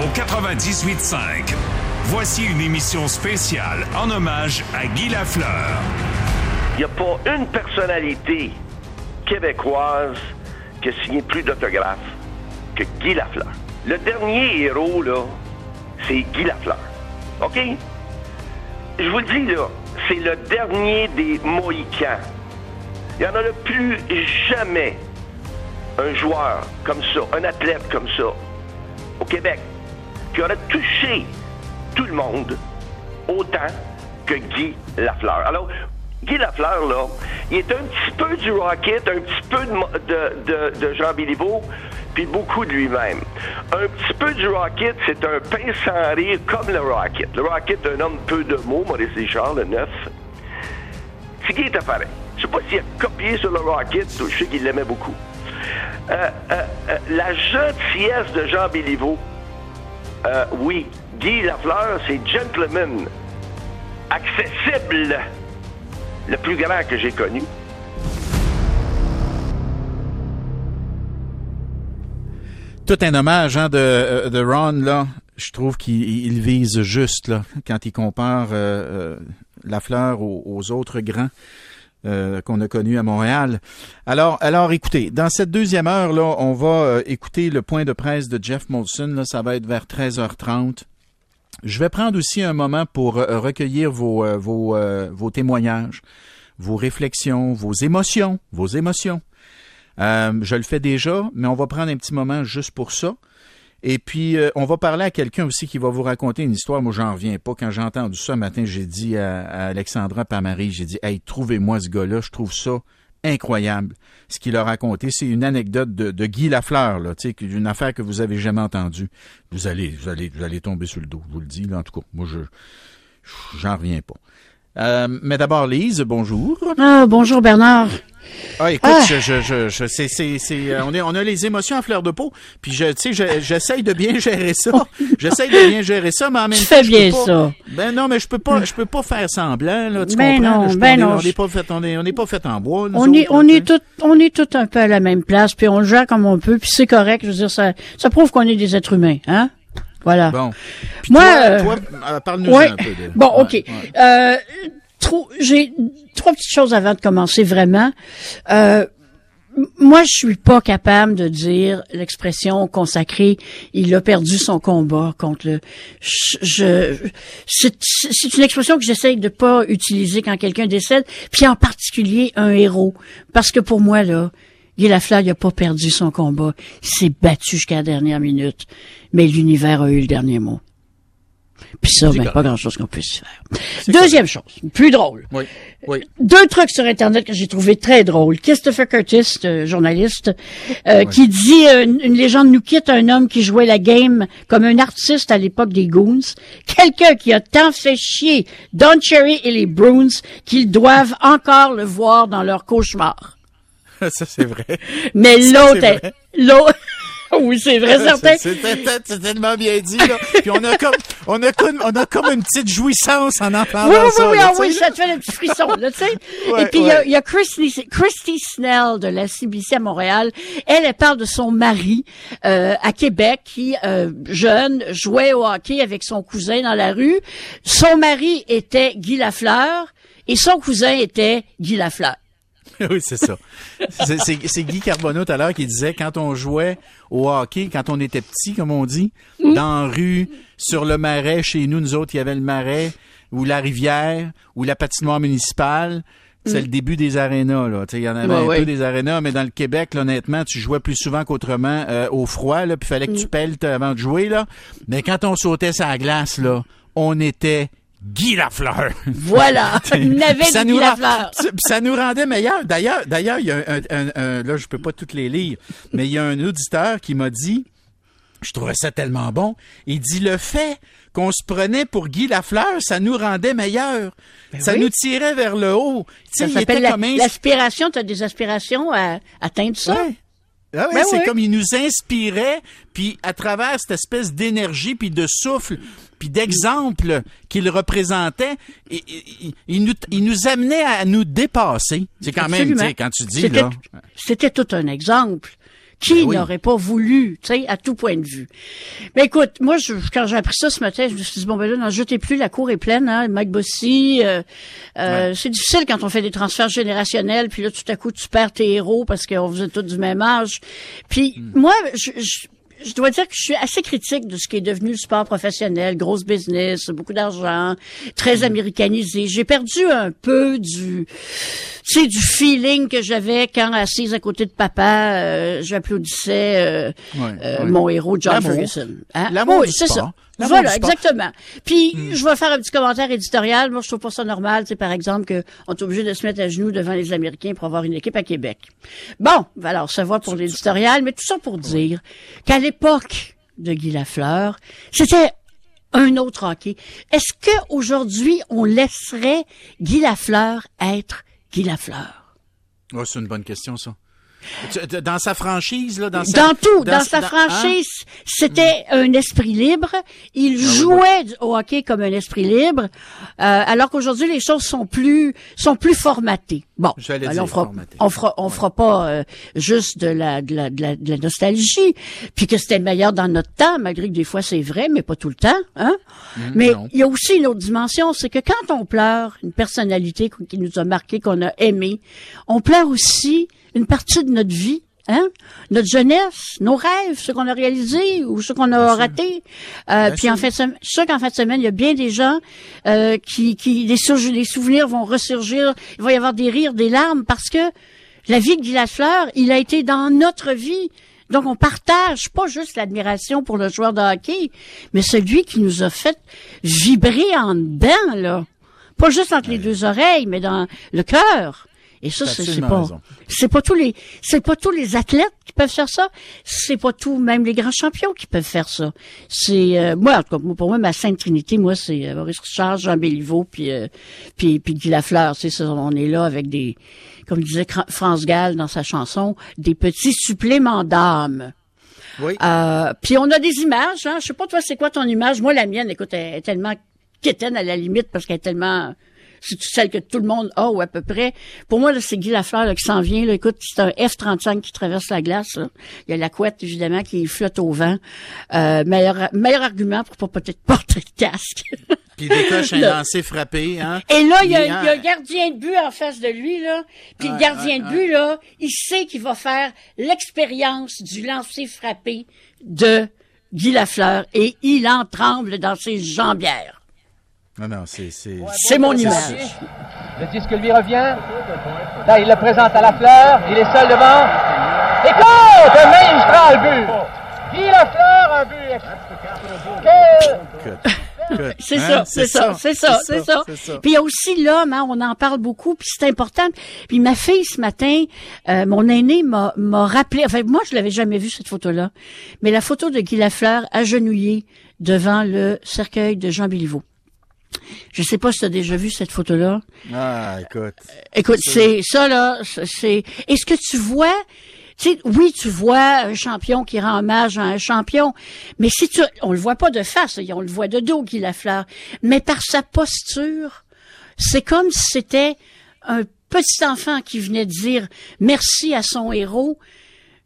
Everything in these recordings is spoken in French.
au 98.5. Voici une émission spéciale en hommage à Guy Lafleur. Il n'y a pas une personnalité québécoise qui a signé plus d'autographes que Guy Lafleur. Le dernier héros, là, c'est Guy Lafleur. OK? Je vous le dis, là, c'est le dernier des Mohicans. Il n'y en a plus jamais un joueur comme ça, un athlète comme ça, au Québec, qui aurait touché tout le monde autant que Guy Lafleur. Alors, Guy Lafleur, là, il est un petit peu du Rocket, un petit peu de, de, Jean Béliveau, puis beaucoup de lui-même. Un petit peu du Rocket, c'est un pince sans rire comme le Rocket. Le Rocket, un homme peu de mots, Maurice Richard, le neuf. C'est Guy était pareil. Je sais pas s'il a copié sur le Rocket, je sais qu'il l'aimait beaucoup. Euh, euh, euh, la gentillesse de Jean Béliveau, oui, Guy Lafleur, c'est gentleman, accessible, le plus grand que j'ai connu. Tout un hommage hein, de, de Ron, là. Je trouve qu'il vise juste quand il compare Lafleur aux autres grands. Euh, qu'on a connu à Montréal. Alors, alors, écoutez, dans cette deuxième heure là, on va euh, écouter le point de presse de Jeff Molson. Là, ça va être vers 13h30. Je vais prendre aussi un moment pour euh, recueillir vos, vos, vos témoignages, vos réflexions, vos émotions, vos émotions. je le fais déjà, mais on va prendre un petit moment juste pour ça. Et puis, euh, on va parler à quelqu'un aussi qui va vous raconter une histoire. Moi, j'en reviens pas. Quand j'ai entendu ça matin, j'ai dit à, Alexandra Pamari, j'ai dit, hey, trouvez-moi ce gars-là. Je trouve ça incroyable. Ce qu'il a raconté, c'est une anecdote de, Guy Lafleur, là, une affaire que vous avez jamais entendue. Vous allez, vous allez, vous allez tomber sur le dos. Je vous le dis, là, en tout cas. Moi, je, j'en reviens pas. Euh, mais d'abord, Lise, bonjour. Ah, bonjour Bernard. Ah, écoute, ah. Je, je, je, c'est, c'est, c'est, euh, on, est, on a les émotions à fleur de peau. Puis, je, tu sais, j'essaye de bien gérer ça. J'essaye de bien gérer ça, mais en même tu temps. fais bien pas, ça. Ben non, mais je peux pas, je peux pas faire semblant, là. Tu ben comprends? Non, ben non. On n'est pas fait, on est, on est pas fait en bois. on est, on est tout, on est tout un peu à la même place, puis on gère comme on peut, puis c'est correct. Je veux dire, ça, ça prouve qu'on est des êtres humains, hein? Voilà. Bon. Moi, toi, euh, parle-nous un peu de. Bon, ok. Euh, j'ai trois petites choses avant de commencer vraiment. Euh, moi, je suis pas capable de dire l'expression consacrée. Il a perdu son combat contre le. Je, c'est une expression que j'essaye de pas utiliser quand quelqu'un décède, puis en particulier un héros, parce que pour moi là, Guy Lafleur, il a pas perdu son combat. Il s'est battu jusqu'à la dernière minute, mais l'univers a eu le dernier mot. Puis ça, ben, pas grand-chose qu'on puisse faire. Deuxième chose, plus drôle. Oui, oui. Deux trucs sur Internet que j'ai trouvé très drôles. Christopher Curtis, euh, journaliste, euh, qui dit euh, une légende nous quitte un homme qui jouait la game comme un artiste à l'époque des Goons. Quelqu'un qui a tant fait chier Don Cherry et les Bruins qu'ils doivent encore le voir dans leur cauchemar. Ça, c'est vrai. Mais l'autre, l'autre, oui, c'est vrai, certain. C'est tellement bien dit, là. Puis on a comme, on a comme, on a comme une petite jouissance en en parlant oui, oui, ça. Oui, oui, oui, ça te fait un petit frisson, là, tu sais. Et puis, il y a, y a Christy, Christy, Snell de la CBC à Montréal. Elle, elle parle de son mari, euh, à Québec, qui, euh, jeune, jouait au hockey avec son cousin dans la rue. Son mari était Guy Lafleur et son cousin était Guy Lafleur. oui, c'est ça. C'est Guy Carbonneau tout à l'heure qui disait quand on jouait au hockey, quand on était petit, comme on dit, mm. dans la rue, sur le marais, chez nous, nous autres, il y avait le marais, ou la rivière, ou la patinoire municipale. C'est mm. le début des arénas, là. Il y en avait un peu des arénas, mais dans le Québec, honnêtement, tu jouais plus souvent qu'autrement euh, au froid, là, puis fallait que tu mm. pelles avant de jouer, là. Mais quand on sautait sur la glace, là, on était Guy Lafleur. Voilà, ça Guy Lafleur. Ça, nous rendait meilleur. D'ailleurs, d'ailleurs, il y a un, là, je peux pas toutes les lire, mais il y a un auditeur qui m'a dit, je trouvais ça tellement bon. Il dit le fait qu'on se prenait pour Guy Lafleur, ça nous rendait meilleur. Ben ça nous tirait vers le haut. Ça s'appelle l'aspiration. Tu as des aspirations à atteindre ça? Ah oui, ben c'est comme il nous inspirait, puis à travers cette espèce d'énergie puis de souffle, puis d'exemple qu'il représentait, il, nous, il, nous, amenait à nous dépasser. C'est quand même, quand tu dis là. C'était tout un exemple Qui Ben oui. n'aurait pas voulu, tu sais, à tout point de vue? Mais écoute, moi, je, quand j'ai appris ça ce matin, je me suis dit, bon, ben là, n'en jetez plus, la cour est pleine, hein, Mike Bossy, euh, euh, c'est difficile quand on fait des transferts générationnels, puis là, tout à coup, tu perds tes héros parce qu'on êtes tous du même âge. Puis, moi, je, je je dois dire que je suis assez critique de ce qui est devenu le sport professionnel, grosse business, beaucoup d'argent, très américanisé. J'ai perdu un peu du, tu sais, du feeling que j'avais quand assise à côté de papa, euh, j'applaudissais euh, Ouais, euh, ouais. mon héros John. Ferguson. Hein? L'amour Oui, du sport. ça. Voilà, exactement. Puis je vais faire un petit commentaire éditorial. Moi, je trouve pas ça normal, sais, par exemple, qu'on est obligé de se mettre à genoux devant les Américains pour avoir une équipe à Québec. Bon, alors ça va pour l'éditorial, mais tout ça pour dire qu'à l'époque de Guy Lafleur, c'était un autre hockey. Est-ce que aujourd'hui on laisserait Guy Lafleur être Guy Lafleur? Oh, c'est une bonne question, ça. Dans sa franchise, là, dans sa... Dans tout, dans, sa franchise, c'était un esprit libre. Il Ah oui, jouait au hockey comme un esprit libre, euh, alors qu'aujourd'hui les choses sont plus sont plus formatées. Bon, ben dire on fera on fera on fera pas euh, juste de la, de la de la de la nostalgie, puis que c'était meilleur dans notre temps, malgré que des fois c'est vrai, mais pas tout le temps, hein? mais Mmh, non. il y a aussi une autre dimension, c'est que quand on pleure une personnalité qui nous a marqué, qu'on a aimé, on pleure aussi une partie de notre vie. Hein? Notre jeunesse, nos rêves, ce qu'on a réalisé ou ce qu'on a raté. Euh, puis en fait, sûr qu'en fin de semaine, il y a bien des gens euh, qui, qui les, sou- les souvenirs vont ressurgir. Il va y avoir des rires, des larmes, parce que la vie de Guy Lafleur, il a été dans notre vie. Donc, on partage pas juste l'admiration pour le joueur de hockey, mais celui qui nous a fait vibrer en dedans, là. Pas juste entre les deux oreilles, mais dans le cœur. Et ça, c'est c'est pas, c'est pas tous les, c'est pas tous les athlètes qui peuvent faire ça. C'est pas tous, même les grands champions qui peuvent faire ça. C'est, euh, moi, en tout cas, pour moi, ma Sainte Trinité, moi, c'est euh, Maurice Richard, Jean Béliveau, puis, euh, puis, puis Guy Lafleur. Sais, ça, on est là avec des, comme disait France Gall dans sa chanson, des petits suppléments d'âme. Oui. Euh, puis on a des images, hein. Je sais pas toi, c'est quoi ton image? Moi, la mienne, écoute, elle est tellement quétaine à la limite parce qu'elle est tellement c'est celle que tout le monde a ou à peu près? Pour moi, là, c'est Guy Lafleur là, qui s'en vient. Là. Écoute, c'est un F-35 qui traverse la glace. là. Il y a la couette, évidemment, qui flotte au vent. Euh, meilleur, meilleur argument pour pas peut-être porter de casque. Puis il décoche un lancer frappé, hein. Et là, il y, a, Il il y a un gardien de but en face de lui, là. Puis le gardien de but, là, il sait qu'il va faire l'expérience du lancer frappé de Guy Lafleur et il en tremble dans ses jambières. Non, non, c'est... c'est... C'est mon image. Le disque lui revient. Là, il le présente à la fleur. Il est seul devant. Et compte! Un magistral but! Guy Lafleur, un but! Quel- Que- C'est hein, ça, c'est ça, c'est ça, c'est ça. c'est ça. Puis il y a aussi l'homme, hein, on en parle beaucoup, puis c'est important. Puis ma fille ce matin, euh, mon aîné m'a m'a rappelé, enfin moi je l'avais jamais vu cette photo-là, mais la photo de Guy Lafleur agenouillé devant le cercueil de Jean Béliveau. Je sais pas si tu as déjà vu cette photo-là. Ah, écoute. Écoute, c'est ça là, c'est. Est-ce que tu vois tu sais, oui, tu vois un champion qui rend hommage à un champion, mais si tu, on le voit pas de face, on le voit de dos, Guy Lafleur, mais par sa posture, c'est comme si c'était un petit enfant qui venait dire merci à son héros,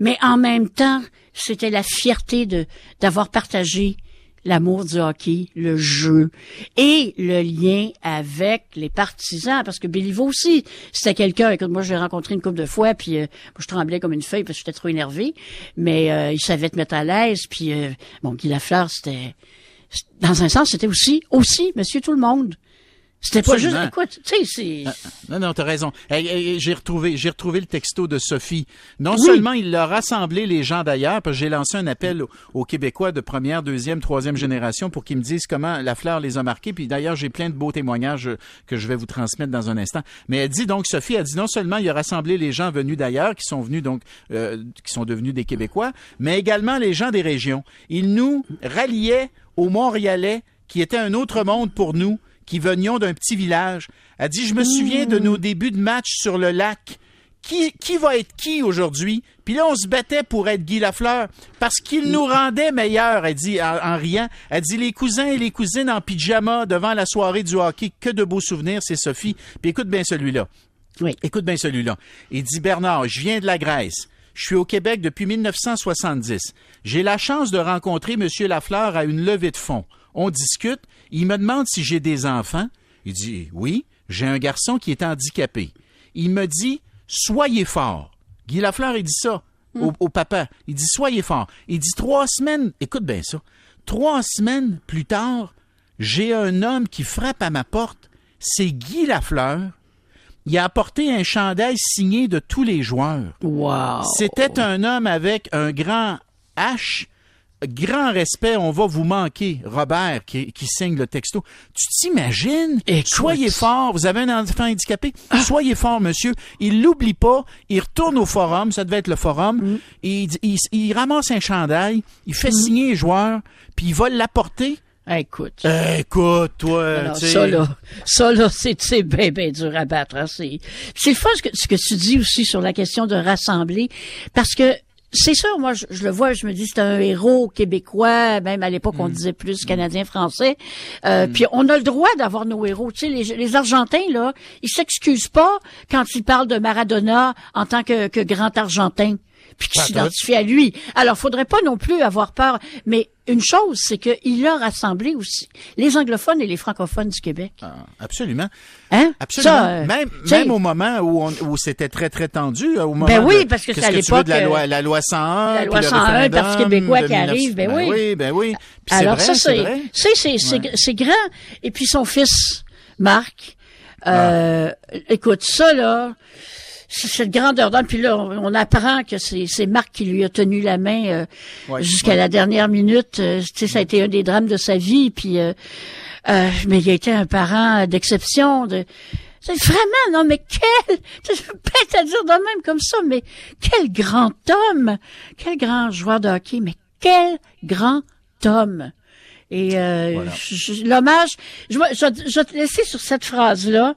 mais en même temps, c'était la fierté de d'avoir partagé l'amour du hockey, le jeu et le lien avec les partisans parce que Béliveau aussi, c'était quelqu'un écoute moi je l'ai rencontré une couple de fois puis euh, moi, je tremblais comme une feuille parce que j'étais trop énervé mais euh, il savait te mettre à l'aise puis euh, bon Guy Lafleur c'était dans un sens c'était aussi aussi monsieur tout le monde. C'était pas juste écoute, tu sais c'est Non, non, t'as raison. J'ai retrouvé, j'ai retrouvé le texto de Sophie. Non seulement il a rassemblé les gens d'ailleurs, parce que j'ai lancé un appel aux, aux Québécois de première, deuxième, troisième génération pour qu'ils me disent comment la fleur les a marqués. Puis d'ailleurs, j'ai plein de beaux témoignages que je vais vous transmettre dans un instant. Mais elle dit donc, Sophie a dit non seulement il a rassemblé les gens venus d'ailleurs, qui sont venus donc, euh, qui sont devenus des Québécois, mais également les gens des régions. Il nous ralliait aux Montréalais, qui était un autre monde pour nous qui venions d'un petit village. Elle dit, je me souviens de nos débuts de match sur le lac. Qui, qui va être qui aujourd'hui? Puis là, on se battait pour être Guy Lafleur parce qu'il nous rendait meilleurs, elle dit en, en riant. Elle dit les cousins et les cousines en pyjama devant la soirée du hockey. Que de beaux souvenirs, c'est Sophie. Puis écoute bien celui-là. oui. Écoute bien celui-là. Il dit Bernard, je viens de la Grèce. Je suis au Québec depuis 1970. J'ai la chance de rencontrer M. Lafleur à une levée de fonds. On discute. Il me demande si j'ai des enfants. Il dit oui, j'ai un garçon qui est handicapé. Il me dit soyez fort. Guy Lafleur, il dit ça au, au papa. Il dit soyez fort. Il dit trois semaines, écoute bien ça, trois semaines plus tard, j'ai un homme qui frappe à ma porte. C'est Guy Lafleur. Il a apporté un chandail signé de tous les joueurs. Wow. C'était un homme avec un grand H. Grand respect, on va vous manquer, Robert, qui, qui signe le texto. Tu t'imagines? Écoute. Soyez fort, vous avez un enfant handicapé? Soyez fort, monsieur. Il l'oublie pas, il retourne au forum, ça devait être le forum, il, il- il ramasse un chandail, il fait signer les joueurs, puis il va l'apporter. Écoute. Euh, écoute, toi, ça, là, ça, là, c'est, bien, bien dur à battre. hein. C'est, fun ce que, ce que tu dis aussi sur la question de rassembler, parce que c'est sûr, moi, je, je le vois, je me dis, c'est un héros québécois, même à l'époque, on Mm. disait plus canadien-français. Euh, Puis on a le droit d'avoir nos héros. Tu sais, les, les Argentins, là, ils s'excusent pas quand ils parlent de Maradona en tant que, que grand Argentin puis qui Pas s'identifie à lui. Alors, faudrait pas non plus avoir peur. Mais une chose, c'est qu'il a rassemblé aussi les anglophones et les francophones du Québec. Ah, absolument. Hein? Absolument. Ça, euh, même au moment où, on- où c'était très, très tendu, euh, au moment Ben oui, parce que c'est à la loi, euh, la loi 101, la loi puis le 101, référendum Parti québécois qui arrive, ben oui. oui, ben oui. Puis c'est Alors vrai, ça, c'est c'est, c'est, grand. Et puis son fils, Marc, euh, Ah. écoute, ça, là, cette grandeur d'homme. Puis là, on, on apprend que c'est, Marc qui lui a tenu la main euh, Ouais, jusqu'à ouais. la dernière minute. Euh, tu sais, ça a été un des drames de sa vie. Puis, euh, euh, mais il a été un parent d'exception. De, c'est vraiment, non, mais quel, je peux te dire de même comme ça, mais quel grand homme, quel grand joueur de hockey, mais quel grand homme. Et euh, Voilà. l'hommage, je, vais- je, je vais te laisser sur cette phrase-là.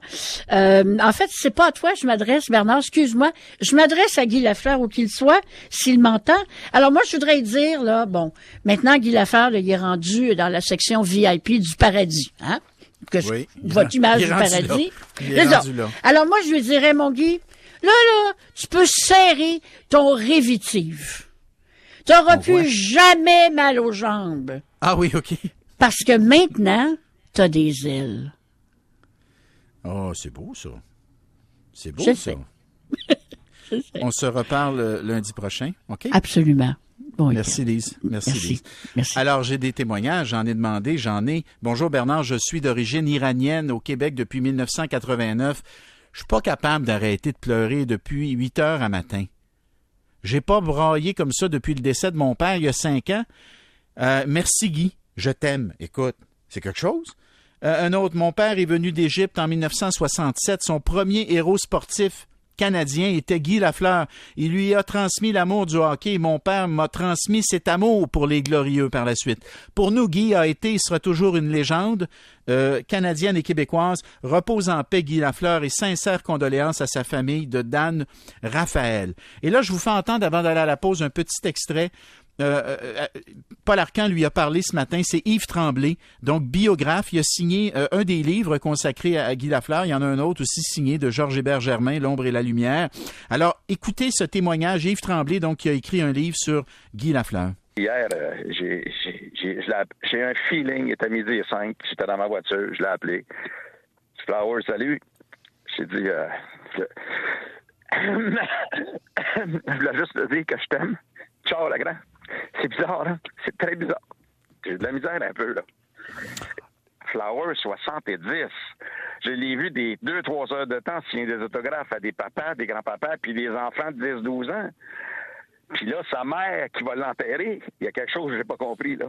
Euh, en fait, c'est pas à toi, je m'adresse, Bernard, excuse-moi, je m'adresse à Guy Lafleur où qu'il soit, s'il m'entend. Alors moi, je voudrais dire, là, bon, maintenant, Guy Lafleur, là, il est rendu dans la section VIP du paradis, hein? Que je- Oui. votre image du paradis. là. Alors moi, je lui dirais, mon Guy, là, là, tu peux serrer ton révitive. T'auras plus voit. jamais mal aux jambes. Ah oui, OK. Parce que maintenant, t'as des ailes. Oh, c'est beau, ça. C'est beau, Je ça. Je. On se reparle euh, lundi prochain, OK? Absolument. Bon, Merci, Lise. Merci, Merci. Lise. Merci. Alors, j'ai des témoignages, j'en ai demandé, j'en ai. Bonjour Bernard, je suis d'origine iranienne au Québec depuis 1989. Je suis pas capable d'arrêter de pleurer depuis 8 heures à matin. J'ai pas braillé comme ça depuis le décès de mon père il y a cinq ans. Euh, merci Guy, je t'aime. Écoute, c'est quelque chose. Euh, un autre, mon père est venu d'Égypte en 1967. Son premier héros sportif canadien était Guy Lafleur. Il lui a transmis l'amour du hockey mon père m'a transmis cet amour pour les glorieux par la suite. Pour nous, Guy a été et sera toujours une légende euh, canadienne et québécoise. Repose en paix Guy Lafleur et sincères condoléances à sa famille de Dan Raphaël. Et là, je vous fais entendre, avant d'aller à la pause, un petit extrait euh, euh, Paul Arcan lui a parlé ce matin, c'est Yves Tremblay, donc biographe. Il a signé euh, un des livres consacrés à, Guy Lafleur. Il y en a un autre aussi signé de Georges Hébert Germain, L'ombre et la lumière. Alors, écoutez ce témoignage. Yves Tremblay, donc, qui a écrit un livre sur Guy Lafleur. Hier, euh, j'ai, un feeling, il était midi et cinq, j'étais dans ma voiture, je l'ai appelé. Flower, salut. J'ai dit, euh, je... voulais juste te dire que je t'aime. Ciao, la grand. C'est bizarre, hein? C'est très bizarre. J'ai de la misère un peu, là. Flower 70. Je l'ai vu des deux, trois heures de temps signer des autographes à des papas, des grands-papas, puis des enfants de 10, 12 ans. Puis là, sa mère qui va l'enterrer, il y a quelque chose que j'ai pas compris, là.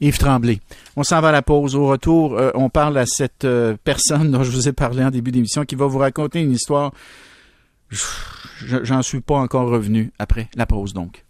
Yves Tremblay. On s'en va à la pause. Au retour, euh, on parle à cette euh, personne dont je vous ai parlé en début d'émission qui va vous raconter une histoire. Je- J'en suis pas encore revenu après la pause, donc.